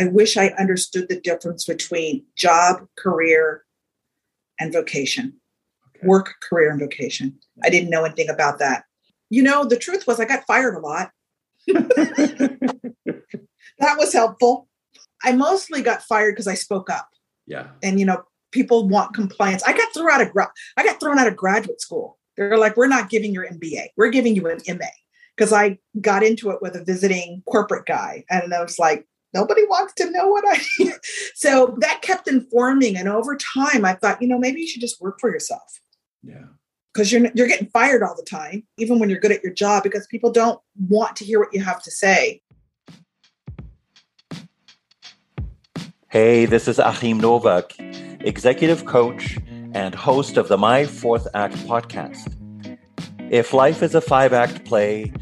I wish I understood the difference between job, career, and vocation. Okay. Work, career, and vocation. I didn't know anything about that. You know, the truth was I got fired a lot. that was helpful. I mostly got fired because I spoke up. Yeah. And you know, people want compliance. I got thrown out of gra- I got thrown out of graduate school. They're like, we're not giving your MBA. We're giving you an MA. Because I got into it with a visiting corporate guy. And I was like, nobody wants to know what I so that kept informing. And over time, I thought, you know, maybe you should just work for yourself. Yeah. Because you're you're getting fired all the time, even when you're good at your job, because people don't want to hear what you have to say. Hey, this is Achim Nowak, executive coach and host of the My Fourth Act podcast. If life is a five act play,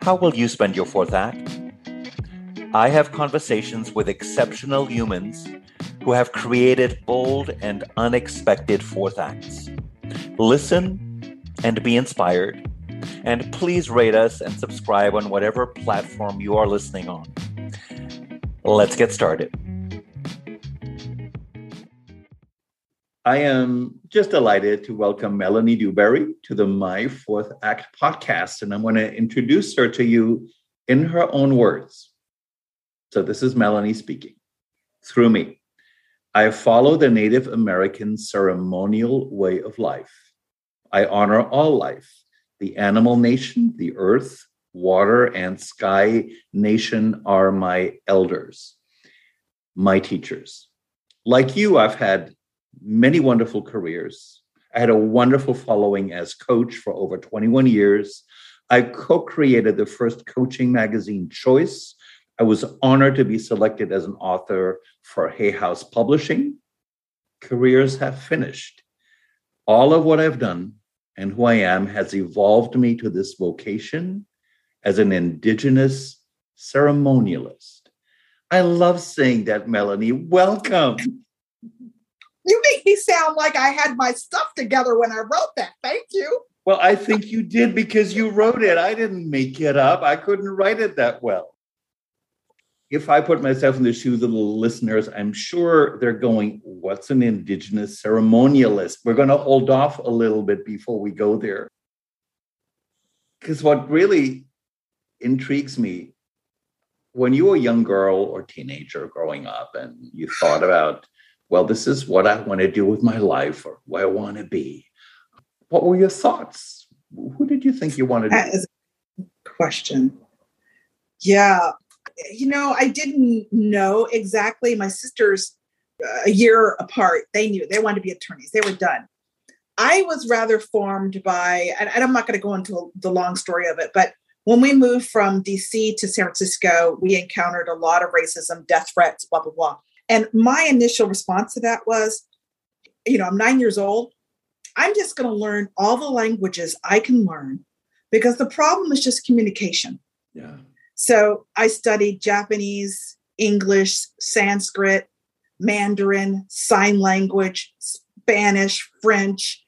how will you spend your fourth act? I have conversations with exceptional humans who have created bold and unexpected fourth acts. Listen and be inspired. And please rate us and subscribe on whatever platform you are listening on. Let's get started. I am just delighted to welcome Melanie Dewberry to the My Fourth Act podcast, and I'm going to introduce her to you in her own words. So, this is Melanie speaking through me. I follow the Native American ceremonial way of life. I honor all life, the animal nation, the earth, water, and sky nation are my elders, my teachers. Like you, I've had many wonderful careers. I had a wonderful following as coach for over 21 years. I co created the first coaching magazine, Choice. I was honored to be selected as an author for Hay House Publishing. Careers have finished. All of what I've done and who I am has evolved me to this vocation as an Indigenous ceremonialist. I love saying that, Melanie. Welcome. You make me sound like I had my stuff together when I wrote that. Thank you. Well, I think you did because you wrote it. I didn't make it up. I couldn't write it that well. If I put myself in the shoes of the listeners, I'm sure they're going, What's an Indigenous ceremonialist? We're going to hold off a little bit before we go there. Because what really intrigues me when you were a young girl or teenager growing up and you thought about well, this is what I want to do with my life or where I want to be. What were your thoughts? Who did you think you wanted to be? question. Yeah. You know, I didn't know exactly. My sisters, uh, a year apart, they knew they wanted to be attorneys. They were done. I was rather formed by, and I'm not going to go into the long story of it, but when we moved from DC to San Francisco, we encountered a lot of racism, death threats, blah, blah, blah. And my initial response to that was, you know, I'm nine years old. I'm just going to learn all the languages I can learn because the problem is just communication. Yeah. So I studied Japanese, English, Sanskrit, Mandarin, sign language, Spanish, French.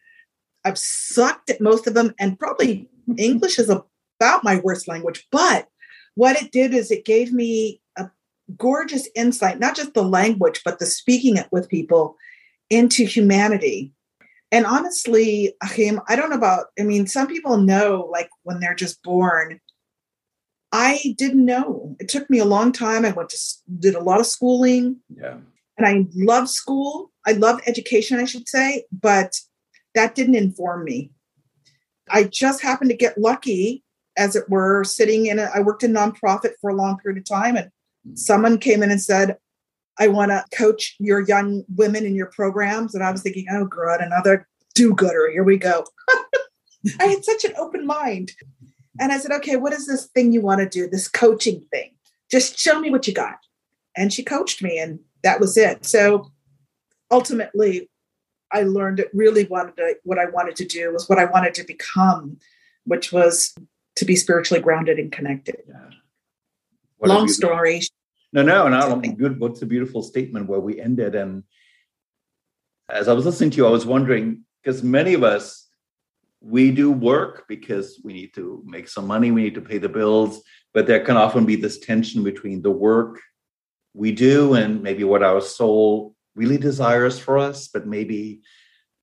I've sucked at most of them, and probably English is about my worst language. But what it did is it gave me a gorgeous insight, not just the language, but the speaking it with people into humanity. And honestly, Achim, I don't know about, I mean, some people know like when they're just born. I didn't know. It took me a long time. I went to did a lot of schooling. Yeah. And I love school. I love education, I should say, but that didn't inform me. I just happened to get lucky, as it were, sitting in a, I worked in nonprofit for a long period of time and mm. someone came in and said, I want to coach your young women in your programs. And I was thinking, oh, God, another do gooder. Here we go. I had such an open mind. And I said, okay, what is this thing you want to do, this coaching thing? Just show me what you got. And she coached me, and that was it. So ultimately, I learned it really wanted to, what I wanted to do was what I wanted to become, which was to be spiritually grounded and connected. Yeah. Long story no, no, no. Good. What's a beautiful statement where we ended. And as I was listening to you, I was wondering because many of us we do work because we need to make some money, we need to pay the bills, but there can often be this tension between the work, we do and maybe what our soul really desires for us, but maybe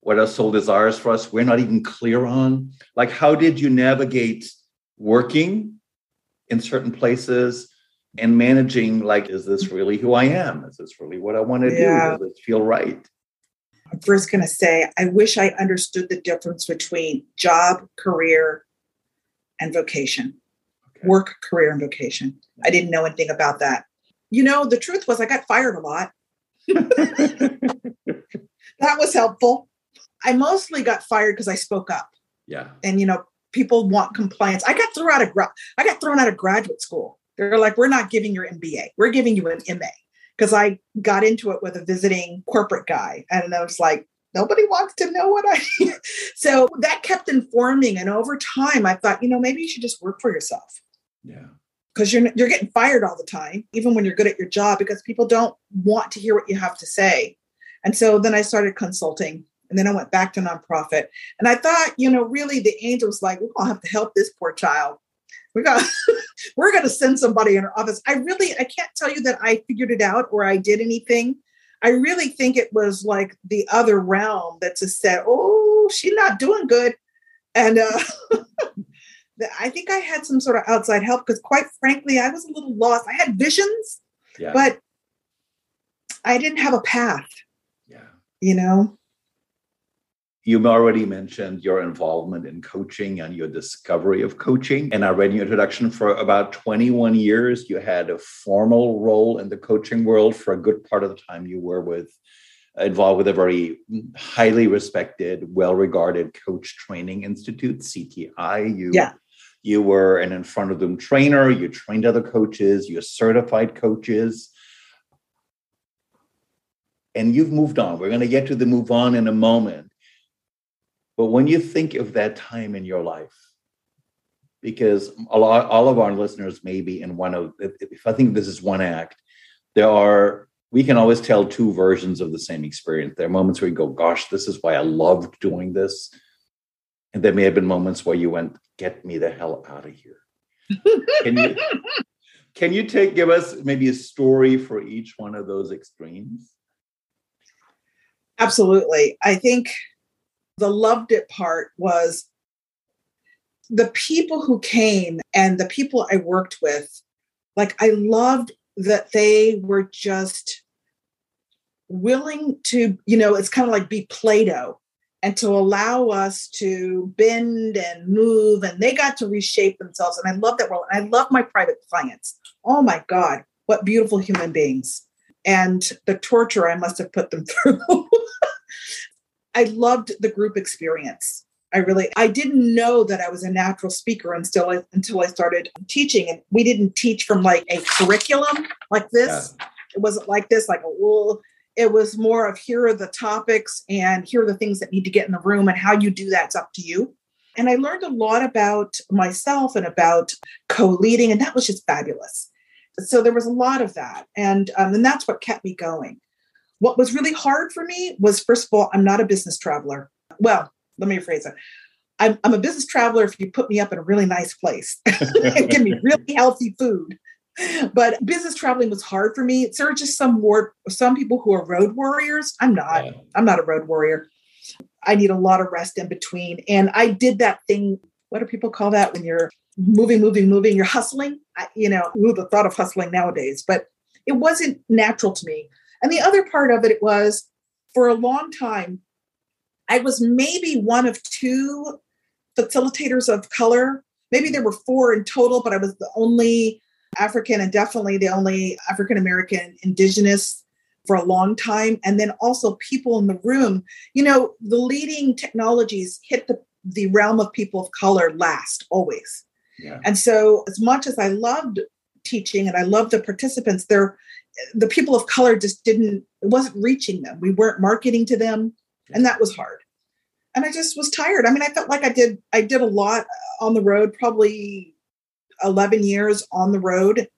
what our soul desires for us, we're not even clear on. Like, how did you navigate working in certain places and managing, like, is this really who I am? Is this really what I want to yeah. do? Does it feel right? I'm first going to say, I wish I understood the difference between job, career, and vocation. Okay. Work, career, and vocation. I didn't know anything about that. You know, the truth was, I got fired a lot. that was helpful. I mostly got fired because I spoke up. Yeah. And you know, people want compliance. I got thrown out of gra- I got thrown out of graduate school. They're like, we're not giving your MBA. We're giving you an MA. Because I got into it with a visiting corporate guy. And I was like, nobody wants to know what I so that kept informing. And over time, I thought, you know, maybe you should just work for yourself. Yeah because you're you're getting fired all the time, even when you're good at your job, because people don't want to hear what you have to say. And so then I started consulting, and then I went back to nonprofit. And I thought, you know, really the angel was like, we're gonna have to help this poor child. We got we're gonna send somebody in our office. I really I can't tell you that I figured it out or I did anything. I really think it was like the other realm that just said, "Oh, she's not doing good," and uh, I think I had some sort of outside help because, quite frankly, I was a little lost. I had visions, yeah. but I didn't have a path. Yeah. You know? You already mentioned your involvement in coaching and your discovery of coaching. And I read in your introduction for about 21 years, you had a formal role in the coaching world for a good part of the time you were with involved with a very highly respected, well-regarded coach training institute, CTI. You yeah you were an in front of them trainer, you trained other coaches, you're certified coaches. And you've moved on. We're going to get to the move on in a moment. But when you think of that time in your life, because a lot, all of our listeners may be in one of, if I think this is one act, there are, we can always tell two versions of the same experience. There are moments where you go, gosh, this is why I loved doing this. And there may have been moments where you went, get me the hell out of here. Can you can you take give us maybe a story for each one of those extremes? Absolutely. I think the loved it part was the people who came and the people I worked with. Like I loved that they were just willing to, you know, it's kind of like be Play-Doh and to allow us to bend and move. And they got to reshape themselves. And I love that world. And I love my private clients. Oh my God, what beautiful human beings. And the torture I must have put them through. I loved the group experience. I really I didn't know that I was a natural speaker until I, until I started teaching. And we didn't teach from like a curriculum like this. Yeah. It wasn't like this, like a well, it was more of here are the topics and here are the things that need to get in the room and how you do that's up to you and i learned a lot about myself and about co-leading and that was just fabulous so there was a lot of that and um, and that's what kept me going what was really hard for me was first of all i'm not a business traveler well let me rephrase it I'm, I'm a business traveler if you put me up in a really nice place and give me really healthy food but business traveling was hard for me. There are just some more some people who are road warriors. I'm not. Yeah. I'm not a road warrior. I need a lot of rest in between. And I did that thing. What do people call that when you're moving, moving, moving? You're hustling. I, you know, who the thought of hustling nowadays? But it wasn't natural to me. And the other part of it was for a long time, I was maybe one of two facilitators of color. Maybe there were four in total, but I was the only African and definitely the only African American indigenous for a long time. And then also people in the room. You know, the leading technologies hit the, the realm of people of color last, always. Yeah. And so, as much as I loved teaching and I loved the participants, there, the people of color just didn't, it wasn't reaching them. We weren't marketing to them. And that was hard. And I just was tired. I mean, I felt like I did, I did a lot on the road, probably 11 years on the road,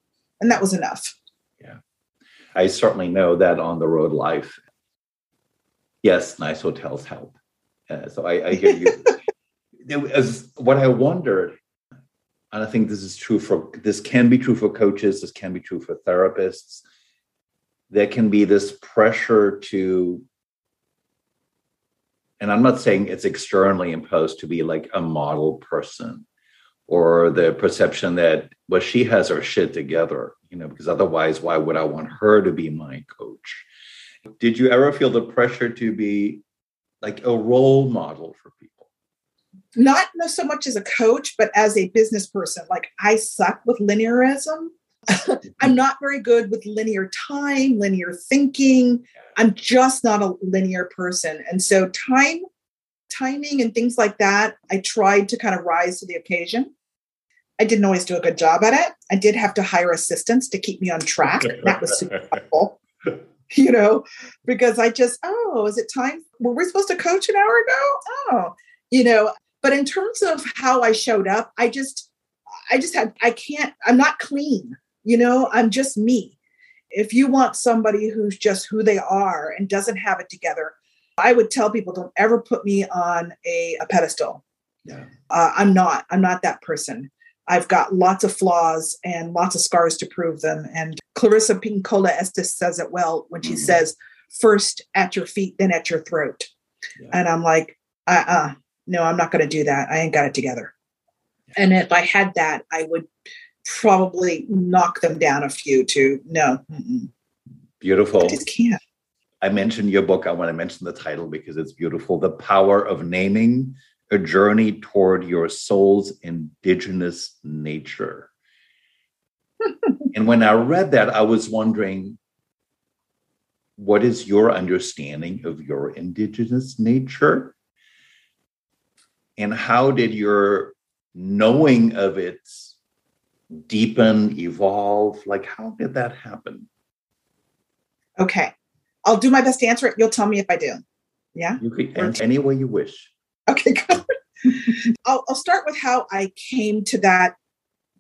and that was enough. Yeah. I certainly know that on the road life. Yes, nice hotels help. Uh, so I, I hear you. As what I wondered, and I think this is true for this can be true for coaches, this can be true for therapists. There can be this pressure to and i'm not saying it's externally imposed to be like a model person or the perception that well she has her shit together you know because otherwise why would i want her to be my coach? Did you ever feel the pressure to be like a role model for people? Not so much as a coach but as a business person. Like i suck with linearism i'm not very good with linear time linear thinking i'm just not a linear person and so time timing and things like that i tried to kind of rise to the occasion I didn't always do a good job at it. I did have to hire assistants to keep me on track. That was super helpful, you know, because I just, oh, is it time? Were we supposed to coach an hour ago? Oh, you know, but in terms of how I showed up, I just, I just had, I can't, I'm not clean, you know, I'm just me. If you want somebody who's just who they are and doesn't have it together, I would tell people don't ever put me on a, a pedestal. Yeah. Uh, I'm not. I'm not that person. I've got lots of flaws and lots of scars to prove them. And Clarissa Pinkola Estes says it well when she mm-hmm. says, first at your feet, then at your throat. Yeah. And I'm like, uh uh no, I'm not going to do that. I ain't got it together. And if I had that, I would probably knock them down a few to no. Mm-mm. Beautiful. I just can't. I mentioned your book. I want to mention the title because it's beautiful. The Power of Naming a journey toward your soul's indigenous nature. and when I read that, I was wondering what is your understanding of your indigenous nature? And how did your knowing of it deepen, evolve? Like, how did that happen? Okay. I'll do my best to answer it. You'll tell me if I do. Yeah. You can answer any way you wish. Okay, good. I'll, I'll start with how I came to that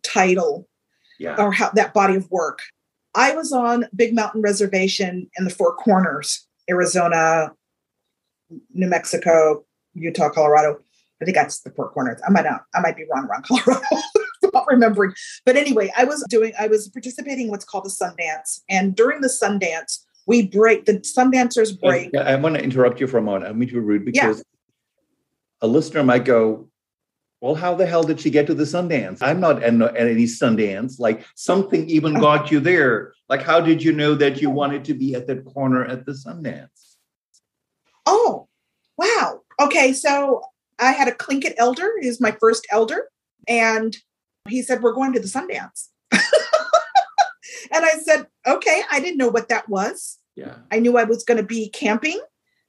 title yeah. or how that body of work. I was on Big Mountain Reservation in the Four Corners, Arizona, New Mexico, Utah, Colorado. I think that's the Four Corners. I might not, I might be wrong around Colorado. Not remembering. But anyway, I was doing, I was participating in what's called a Sundance. And during the Sundance, we break the Sundancers break. I, I want to interrupt you for a moment. I mean to be rude because a listener might go, well, how the hell did she get to the Sundance? I'm not at, any Sundance. Like something even got you there. Like, how did you know that you wanted to be at that corner at the Sundance? Oh, wow. Okay. So I had a Tlingit elder. He's my first elder. And he said, We're going to the Sundance. and I said, Okay. I didn't know what that was. Yeah. I knew I was going to be camping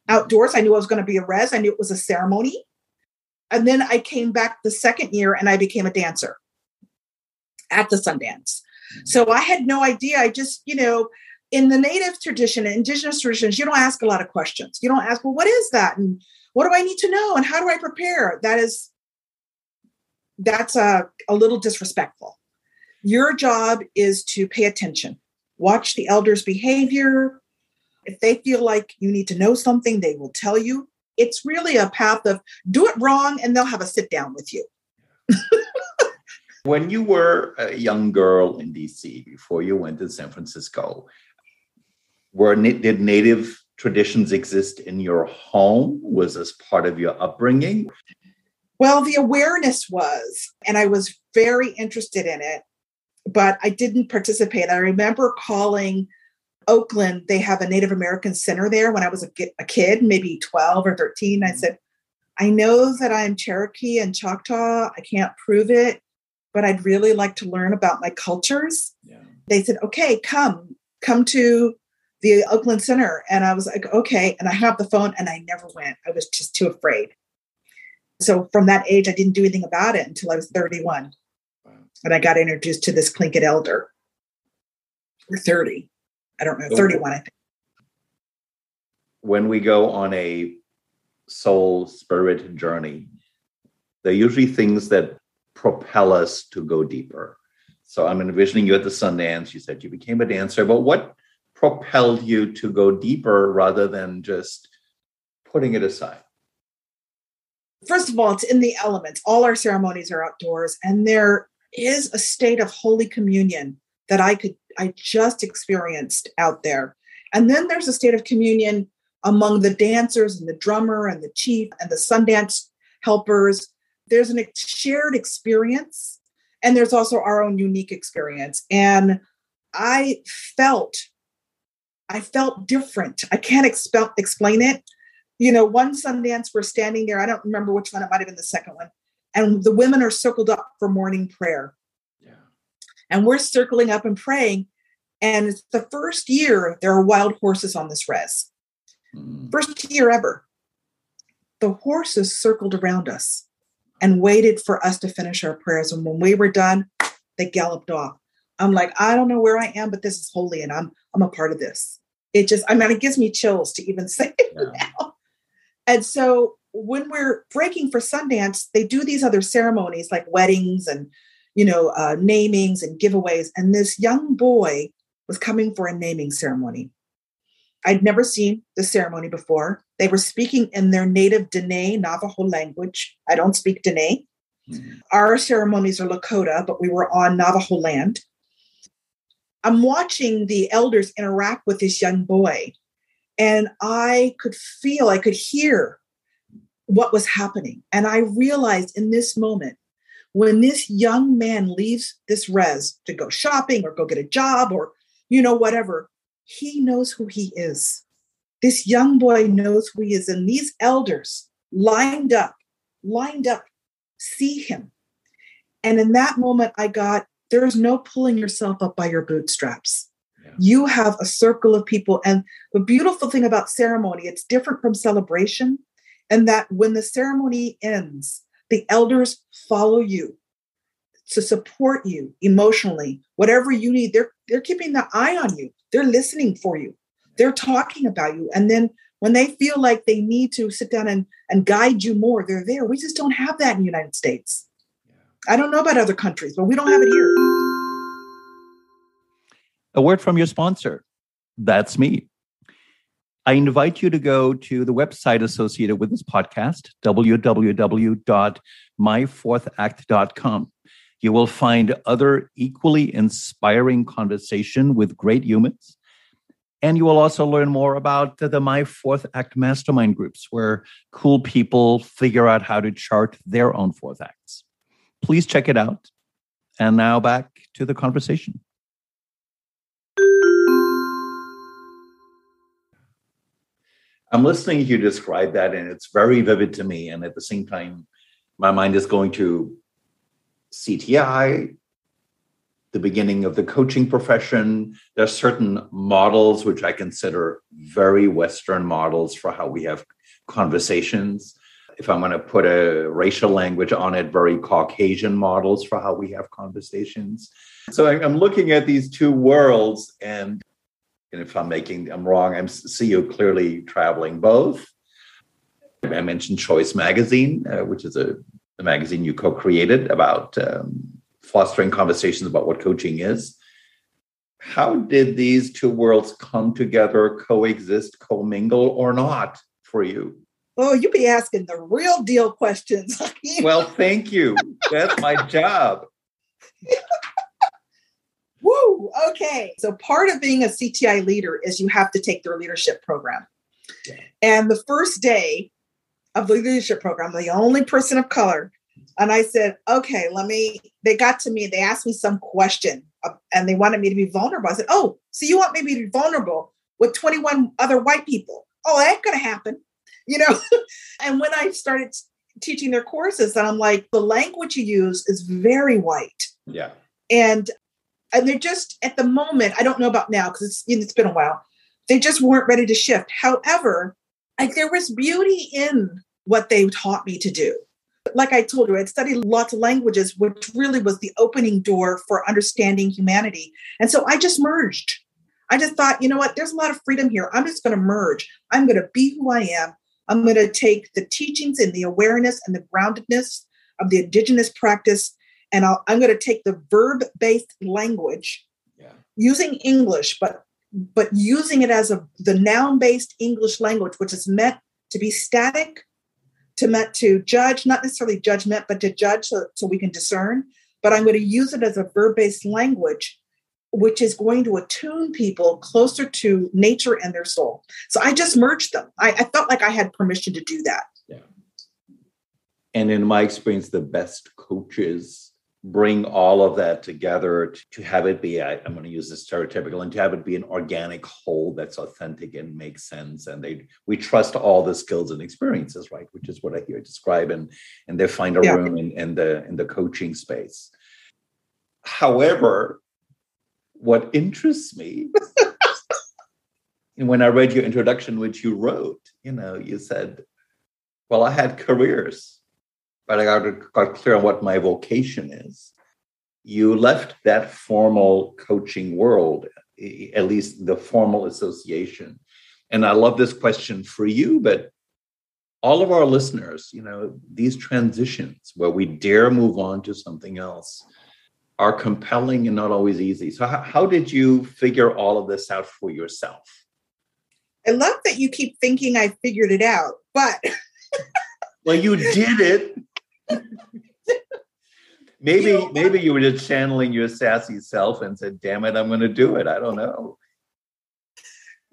outdoors. I knew I was going to be a res. I knew it was a ceremony. And then I came back the second year and I became a dancer at the Sundance. Mm-hmm. So I had no idea. I just, you know, in the native tradition, indigenous traditions, you don't ask a lot of questions. You don't ask, well, what is that? And what do I need to know? And how do I prepare? That is, that's a, a little disrespectful. Your job is to pay attention, watch the elders' behavior. If they feel like you need to know something, they will tell you it's really a path of do it wrong and they'll have a sit down with you. when you were a young girl in DC before you went to San Francisco, were did native traditions exist in your home? Was this part of your upbringing? Well, the awareness was, and I was very interested in it, but I didn't participate. I remember calling Oakland, they have a Native American center there when I was a, a kid, maybe 12 or 13. I mm-hmm. said, I know that I'm Cherokee and Choctaw. I can't prove it, but I'd really like to learn about my cultures. Yeah. They said, okay, come, come to the Oakland Center. And I was like, okay. And I have the phone and I never went. I was just too afraid. So from that age, I didn't do anything about it until I was 31. Wow. And I got introduced to this Tlingit elder. Or 30. I don't know, 31, I think. When we go on a soul spirit journey, they're usually things that propel us to go deeper. So I'm envisioning you at the Sundance. You said you became a dancer, but what propelled you to go deeper rather than just putting it aside? First of all, it's in the elements. All our ceremonies are outdoors, and there is a state of holy communion that I could I just experienced out there. And then there's a state of communion among the dancers and the drummer and the chief and the Sundance helpers. There's a shared experience, and there's also our own unique experience. And I felt, I felt different. I can't exp- explain it. You know, one Sundance, we're standing there. I don't remember which one, it might have been the second one. And the women are circled up for morning prayer. Yeah. And we're circling up and praying. And it's the first year there are wild horses on this res. Mm. First year ever. The horses circled around us and waited for us to finish our prayers. And when we were done, they galloped off. I'm like, I don't know where I am, but this is holy and I'm I'm a part of this. It just, I mean, it gives me chills to even say it yeah. now. And so when we're breaking for Sundance, they do these other ceremonies like weddings and, you know, uh, namings and giveaways. And this young boy was coming for a naming ceremony. I'd never seen the ceremony before. They were speaking in their native Dene Navajo language. I don't speak Dene. Mm-hmm. Our ceremonies are Lakota, but we were on Navajo land. I'm watching the elders interact with this young boy, and I could feel, I could hear what was happening. And I realized in this moment, when this young man leaves this res to go shopping or go get a job or you know, whatever. He knows who he is. This young boy knows who he is. And these elders lined up, lined up, see him. And in that moment, I got there is no pulling yourself up by your bootstraps. You have a circle of people. And the beautiful thing about ceremony, it's different from celebration, and that when the ceremony ends, the elders follow you to support you emotionally, whatever you need. They're they're keeping the eye on you. They're listening for you. They're talking about you. And then when they feel like they need to sit down and, and guide you more, they're there. We just don't have that in the United States. I don't know about other countries, but we don't have it here. A word from your sponsor. That's me. I invite you to go to the website associated with this podcast, www.myfourthact.com. You will find other equally inspiring conversation with great humans. And you will also learn more about the, My Fourth Act mastermind groups, where cool people figure out how to chart their own fourth acts. Please check it out. And now back to the conversation. I'm listening to you describe that, and it's very vivid to me. And at the same time, my mind is going to CTI, the beginning of the coaching profession. There are certain models which I consider very Western models for how we have conversations. If I'm going to put a racial language on it, very Caucasian models for how we have conversations. So I'm looking at these two worlds, and, and if I'm making I'm wrong, I see you clearly traveling both. I mentioned Choice Magazine, uh, which is a the magazine you co-created about um, fostering conversations about what coaching is. How did these two worlds come together, coexist, commingle, or not for you? Oh, you be asking the real deal questions. well, thank you. That's my job. Woo! Okay. So part of being a CTI leader is you have to take their leadership program. And the first day, of the leadership program, the only person of color. And I said, okay, let me, they got to me, they asked me some question uh, and they wanted me to be vulnerable. I said, oh, so you want me to be vulnerable with 21 other white people? Oh, that could happen, you know? and when I started teaching their courses, and I'm like, the language you use is very white. Yeah. And and they're just at the moment, I don't know about now because it's, it's been a while, they just weren't ready to shift. However, like there was beauty in what they taught me to do. Like I told you, I'd studied lots of languages, which really was the opening door for understanding humanity. And so I just merged. I just thought, you know what, there's a lot of freedom here. I'm just going to merge. I'm going to be who I am. I'm going to take the teachings and the awareness and the groundedness of the indigenous practice, and i am going to take the verb based language yeah. using English, but but using it as a the noun based English language, which is meant to be static to meant to judge, not necessarily judgment, but to judge so, so we can discern. But I'm going to use it as a verb based language which is going to attune people closer to nature and their soul. So I just merged them. I, I felt like I had permission to do that. Yeah. And in my experience, the best coaches bring all of that together to, have it be I, am going to use this stereotypical and to have it be an organic whole that's authentic and makes sense and they we trust all the skills and experiences right which is what i hear describe and and they find a yeah. room in, in the in the coaching space however what interests me when i read your introduction which you wrote you know you said well i had careers but I got, got clear on what my vocation is. You left that formal coaching world, at least the formal association. And I love this question for you, but all of our listeners, you know, these transitions where we dare move on to something else are compelling and not always easy. So, how, how did you figure all of this out for yourself? I love that you keep thinking I figured it out, but. well, you did it maybe you know, maybe you were just channeling your sassy self and said, "Damn it, I'm going to do it." I don't know.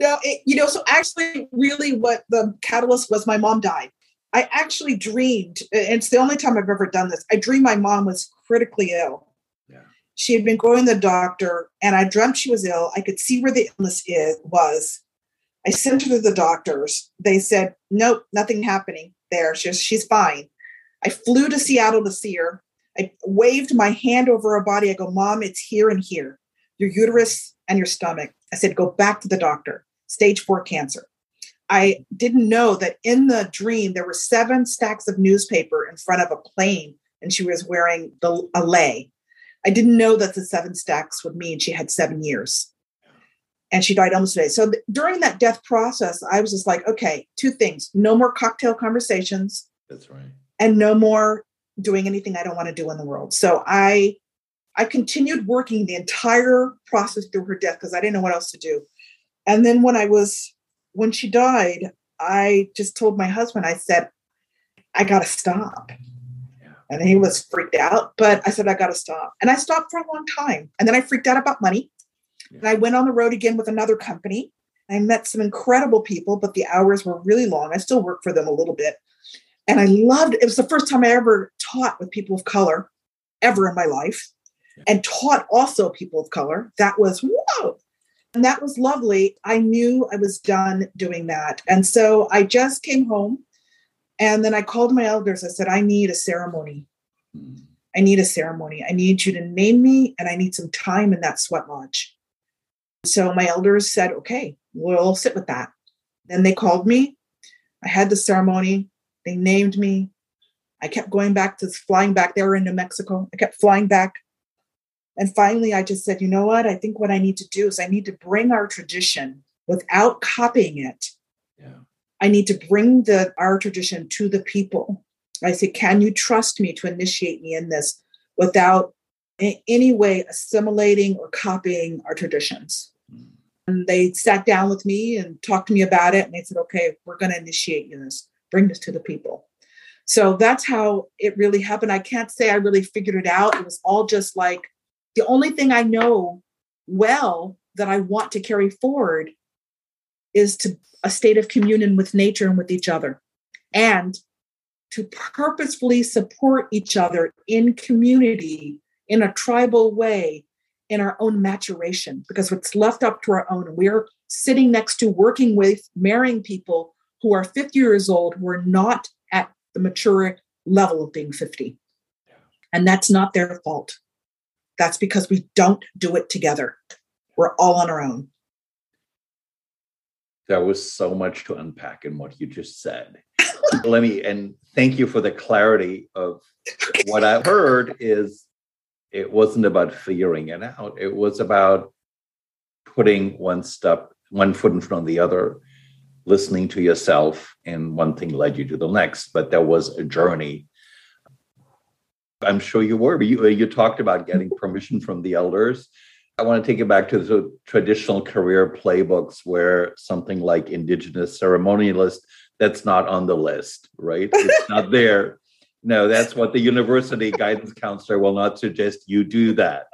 No, it, you know, so actually, really, what the catalyst was, my mom died. I actually dreamed, and it's the only time I've ever done this. I dreamed my mom was critically ill. Yeah. She had been going to the doctor, and I dreamt she was ill. I could see where the illness is, was. I sent her to the doctors. They said, "Nope, nothing happening there. She's she's fine." I flew to Seattle to see her. I waved my hand over her body. I go, Mom, it's here and here, your uterus and your stomach. I said, Go back to the doctor, stage four cancer. I didn't know that in the dream there were seven stacks of newspaper in front of a plane and she was wearing the, a lei. I didn't know that the seven stacks would mean she had seven years. And she died almost today. So th- during that death process, I was just like, okay, two things no more cocktail conversations. That's right and no more doing anything I don't want to do in the world. So I I continued working the entire process through her death because I didn't know what else to do. And then when I was when she died, I just told my husband, I said, I gotta stop. And he was freaked out, but I said, I gotta stop. And I stopped for a long time. And then I freaked out about money. And I went on the road again with another company. I met some incredible people, but the hours were really long. I still work for them a little bit. And I loved it. It was the first time I ever taught with people of color ever in my life and taught also people of color. That was whoa. And that was lovely. I knew I was done doing that. And so I just came home and then I called my elders. I said, I need a ceremony. I need a ceremony. I need you to name me and I need some time in that sweat lodge. So my elders said, okay, we'll sit with that. Then they called me. I had the ceremony. They named me. I kept going back to flying back. They were in New Mexico. I kept flying back. And finally, I just said, you know what? I think what I need to do is I need to bring our tradition without copying it. Yeah. I need to bring the our tradition to the people. I said, can you trust me to initiate me in this without in any way assimilating or copying our traditions? Mm. And they sat down with me and talked to me about it. And they said, okay, we're going to initiate you in this bring this to the people. So that's how it really happened. I can't say I really figured it out. It was all just like the only thing I know well that I want to carry forward is to a state of communion with nature and with each other and to purposefully support each other in community in a tribal way in our own maturation because it's left up to our own we're sitting next to working with marrying people who are 50 years old who are not at the mature level of being 50. And that's not their fault. That's because we don't do it together. We're all on our own. There was so much to unpack in what you just said. Let me, and thank you for the clarity of what I heard is it wasn't about figuring it out. It was about putting one step, one foot in front of the other listening to yourself, and one thing led you to the next. But there was a journey. I'm sure you were. You, you talked about getting permission from the elders. I want to take it back to the traditional career playbooks where something like Indigenous ceremonialist, that's not on the list, right? It's not there. No, that's what the university guidance counselor will not suggest you do that.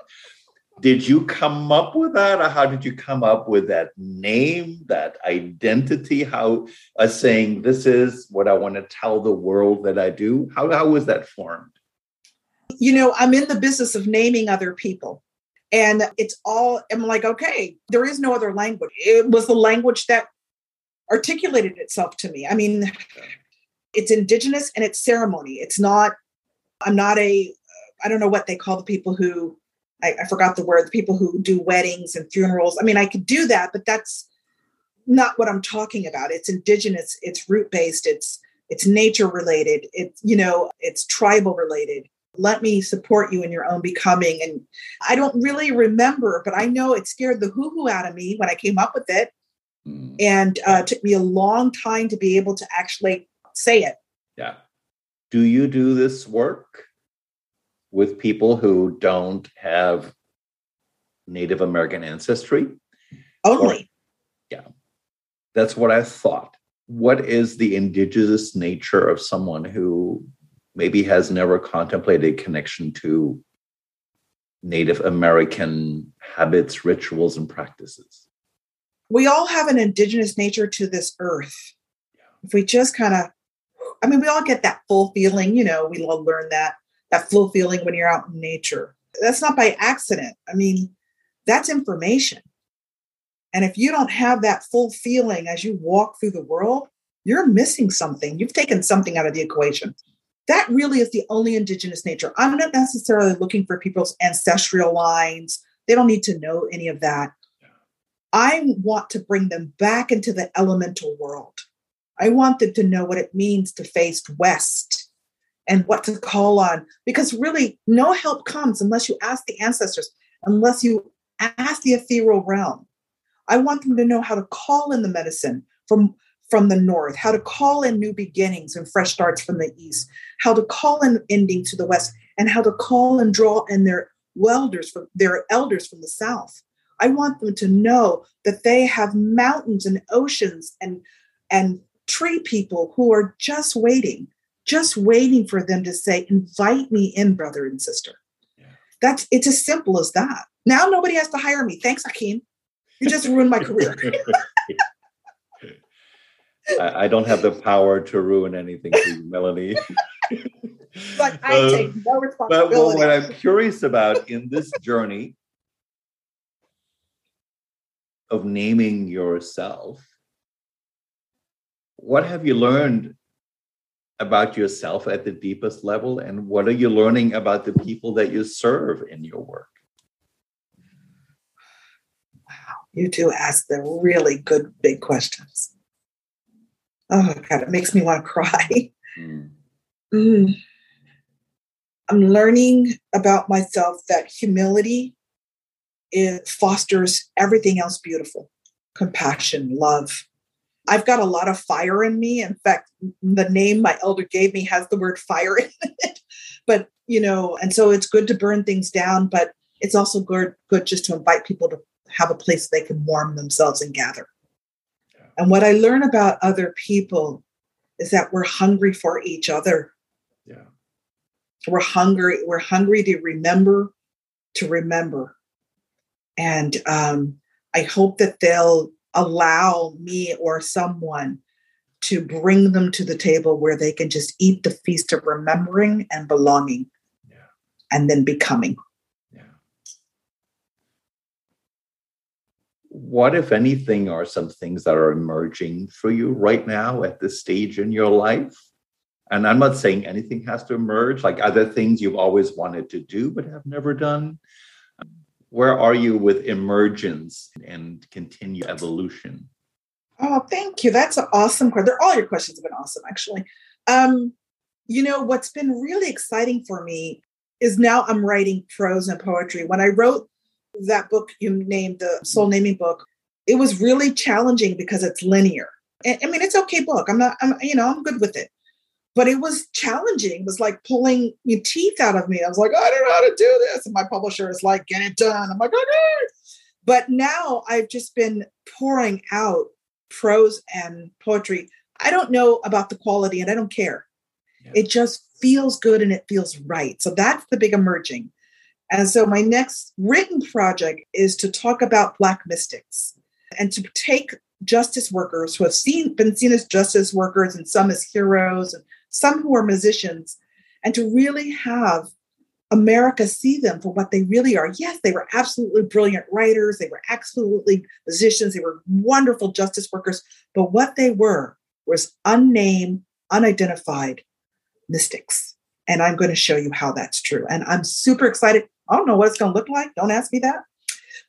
Did you come up with that, or how did you come up with that name, that identity? How uh, saying this is what I want to tell the world that I do? How how was that formed? You know, I'm in the business of naming other people. And it's all, I'm like, okay, there is no other language. It was the language that articulated itself to me. I mean, it's indigenous and it's ceremony. It's not, I'm not a, I don't know what they call the people who, I, I forgot the word, the people who do weddings and funerals. I mean, I could do that, but that's not what I'm talking about. It's indigenous, it's root based, it's, it's nature related, it's, you know, it's tribal related let me support you in your own becoming. And I don't really remember, but I know it scared the hoo hoo out of me when I came up with it. Mm. And uh, took me a long time to be able to actually say it. Yeah. Do you do this work with people who don't have Native American ancestry? Only. Or, yeah. That's what I thought. What is the indigenous nature of someone who maybe has never contemplated connection to Native American habits, rituals, and practices. We all have an indigenous nature to this earth. Yeah. If we just kind of, I mean, we all get that full feeling, you know, we all learn that, that full feeling when you're out in nature. That's not by accident. I mean, that's information. And if you don't have that full feeling as you walk through the world, you're missing something. You've taken something out of the equation that really is the only indigenous nature. I'm not necessarily looking for people's ancestral lines. They don't need to know any of that. I want to bring them back into the elemental world. I want them to know what it means to face west and what to call on because really no help comes unless you ask the ancestors, unless you ask the ethereal realm. I want them to know how to call in the medicine from from the north, how to call in new beginnings and fresh starts from the east, how to call in ending to the west, and how to call and draw in their welders from their elders from the south. I want them to know that they have mountains and oceans and and tree people who are just waiting, just waiting for them to say, invite me in, brother and sister. Yeah. That's it's as simple as that. Now nobody has to hire me. Thanks, Achim. You just ruined my career. I, I, don't have the power to ruin anything for you, Melanie. but I uh, take no responsibility. But well, what I'm curious about in this journey of naming yourself, what have you learned about yourself at the deepest level, and what are you learning about the people that you serve in your work? Wow, you two ask the really good big questions oh God, it makes me want to cry. Mm. Mm. I'm learning about myself that humility it fosters everything else beautiful compassion, love. I've got a lot of fire in me. In fact, the name my elder gave me has the word fire in it. But, you know, and so it's good to burn things down, but it's also good, good just to invite people to have a place they can warm themselves and gather. And what I learn about other people is that we're hungry for each other. Yeah. We're hungry, we're hungry to remember, to remember. And um, I hope that they'll allow me or someone to bring them to the table where they can just eat the feast of remembering and belonging yeah. and then becoming. what, if anything, are some things that are emerging for you right now at this stage in your life? And I'm not saying anything has to emerge, like other things you've always wanted to do but have never done. Where are you with emergence and continued evolution? Oh, thank you. That's an awesome question. All your questions have been awesome, actually. Um, you know, what's been really exciting for me is now I'm writing prose and poetry. When I wrote that book you named the soul naming book it was really challenging because it's linear i mean it's okay book i'm not i'm you know i'm good with it but it was challenging. It was like pulling your teeth out of me. I was like i don't know how to do this. And my publisher is like get it done. I'm like okay. But now i've just been pouring out prose and poetry. I don't know about the quality and i don't care. Yeah. it just feels good and it feels right. So that's the big emerging. And so my next written project is to talk about Black mystics and to take justice workers who have seen, been seen as justice workers and some as heroes and some who are musicians, and to really have America see them for what they really are. Yes, they were absolutely brilliant writers, they were absolutely musicians, they were wonderful justice workers, but what they were was unnamed, unidentified mystics. And I'm going to show you how that's true. And I'm super excited. I don't know what it's going to look like. Don't ask me that.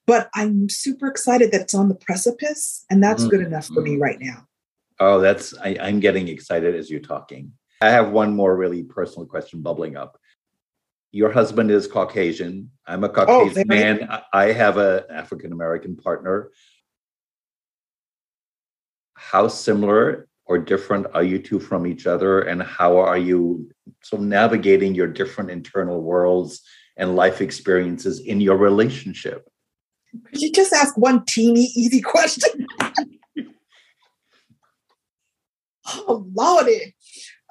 But I'm super excited that it's on the precipice. And that's mm-hmm. good enough for me right now. Oh, that's, I, I'm getting excited as you're talking. I have one more really personal question bubbling up. Your husband is Caucasian. I'm a oh, Caucasian oh, man. I have an African American partner. How similar or different are you two from each other? And how are you so navigating your different internal worlds and life experiences in your relationship? Could you just ask one teeny easy question? oh, Lordy.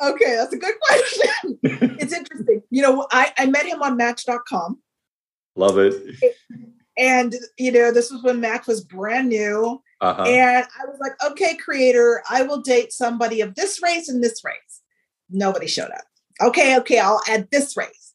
Okay, that's a good question. it's interesting. You know, I, I met him on Match.com. Love it. And, you know, this was when Match was brand new. Uh-huh. And I was like, okay, creator, I will date somebody of this race and this race. Nobody showed up. Okay, okay, I'll add this race.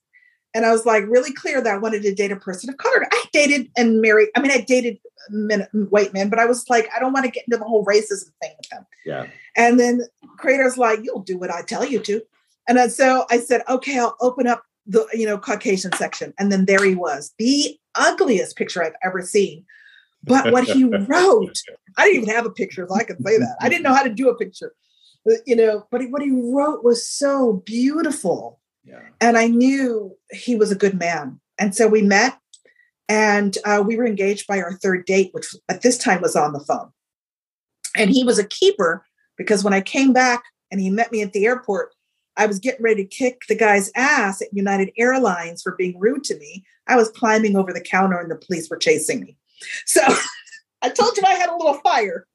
And I was like really clear that I wanted to date a person of color. I dated and married. I mean, I dated men, white men, but I was like, I don't want to get into the whole racism thing with them. Yeah. And then creator's like, you'll do what I tell you to. And then, so I said, okay, I'll open up the you know Caucasian section. And then there he was, the ugliest picture I've ever seen. But what he wrote, I didn't even have a picture, so I can say that. I didn't know how to do a picture. But, you know, but what he wrote was so beautiful yeah. And I knew he was a good man. And so we met and uh, we were engaged by our third date, which at this time was on the phone. And he was a keeper because when I came back and he met me at the airport, I was getting ready to kick the guy's ass at United Airlines for being rude to me. I was climbing over the counter and the police were chasing me. So I told you I had a little fire.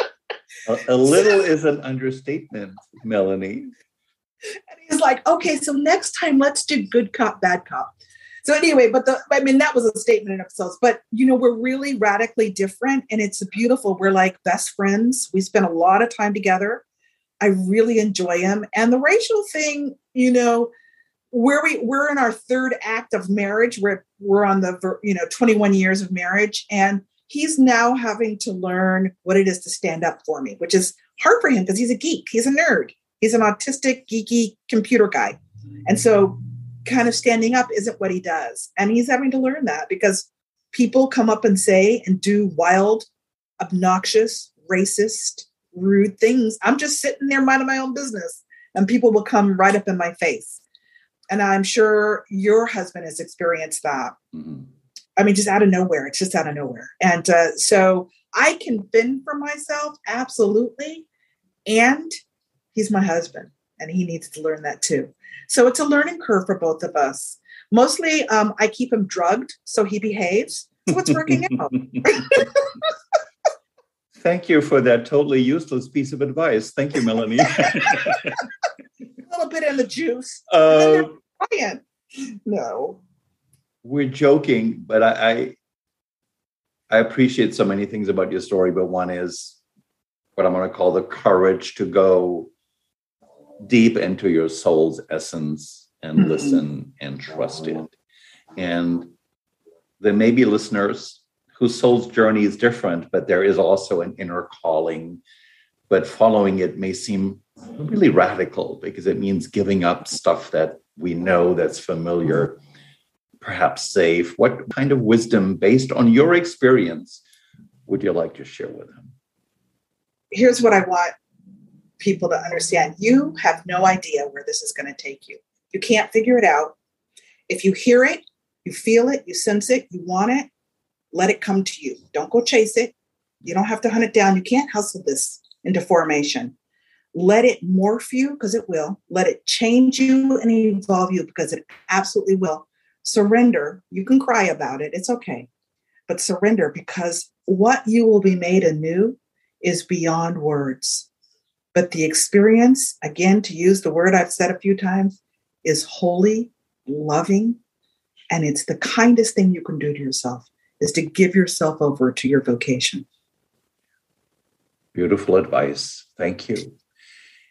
a, a, little is an understatement, Melanie. And he's like, okay, so next time let's do good cop, bad cop. So anyway, but the I mean that was a statement in itself. But you know, we're really radically different and it's beautiful. We're like best friends. We spend a lot of time together. I really enjoy him. And the racial thing, you know, where we we're in our third act of marriage. We're we're on the you know 21 years of marriage and he's now having to learn what it is to stand up for me, which is hard for him because he's a geek, he's a nerd. He's an autistic, geeky computer guy. And so, kind of standing up isn't what he does. And he's having to learn that because people come up and say and do wild, obnoxious, racist, rude things. I'm just sitting there minding my own business, and people will come right up in my face. And I'm sure your husband has experienced that. Mm-hmm. I mean, just out of nowhere. It's just out of nowhere. And uh, so I can fend for myself, absolutely. And he's my husband and he needs to learn that too. So it's a learning curve for both of us. Mostly, um, I keep him drugged so he behaves. So it's working out. Thank you for that totally useless piece of advice. Thank you, Melanie. a little bit in the juice. Uh, no. We're joking, but I, I I appreciate so many things about your story, but one is what I'm going to call the courage to go deep into your soul's essence and mm-hmm. listen and trust it. And there may be listeners whose soul's journey is different, but there is also an inner calling. But following it may seem really radical because it means giving up stuff that we know that's familiar, perhaps safe. What kind of wisdom, based on your experience, would you like to share with them? Here's what I want people to understand you have no idea where this is going to take you. You can't figure it out. If you hear it, you feel it, you sense it, you want it, let it come to you. Don't go chase it. You don't have to hunt it down. You can't hustle this into formation. Let it morph you because it will. Let it change you and evolve you because it absolutely will. Surrender. You can cry about it. It's okay. But surrender because what you will be made anew is beyond words. But the experience, again, to use the word I've said a few times, is holy, loving, And it's the kindest thing you can do to yourself is to give yourself over to your vocation. Beautiful advice. Thank you.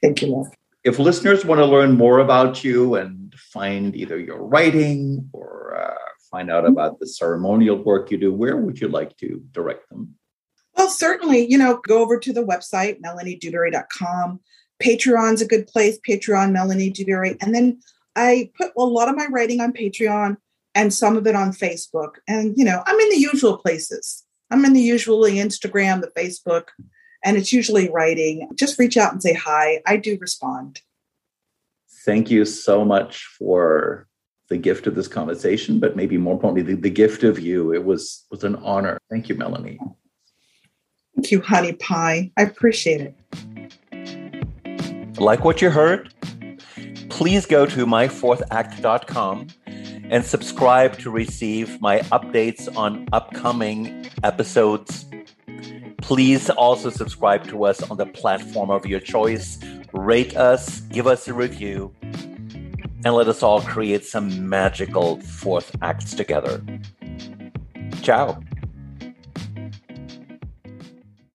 Thank you. If listeners want to learn more about you and find either your writing or uh, find out about the ceremonial work you do, where would you like to direct them? Well, certainly, you know, go over to the website, melaniedewberry.com. Patreon's a good place, Patreon, Melanie Dewberry. And then I put a lot of my writing on Patreon and some of it on Facebook. And, you know, I'm in the usual places. I'm in the usually Instagram, the Facebook, and it's usually writing. Just reach out and say hi. I do respond. Thank you so much for the gift of this conversation, but maybe more importantly, the, the gift of you. It was was an honor. Thank you, Melanie. Thank you, honey pie. I appreciate it. Like what you heard? Please go to myfourthact.com and subscribe to receive my updates on upcoming episodes. Please also subscribe to us on the platform of your choice. Rate us, give us a review, and let us all create some magical fourth acts together. Ciao.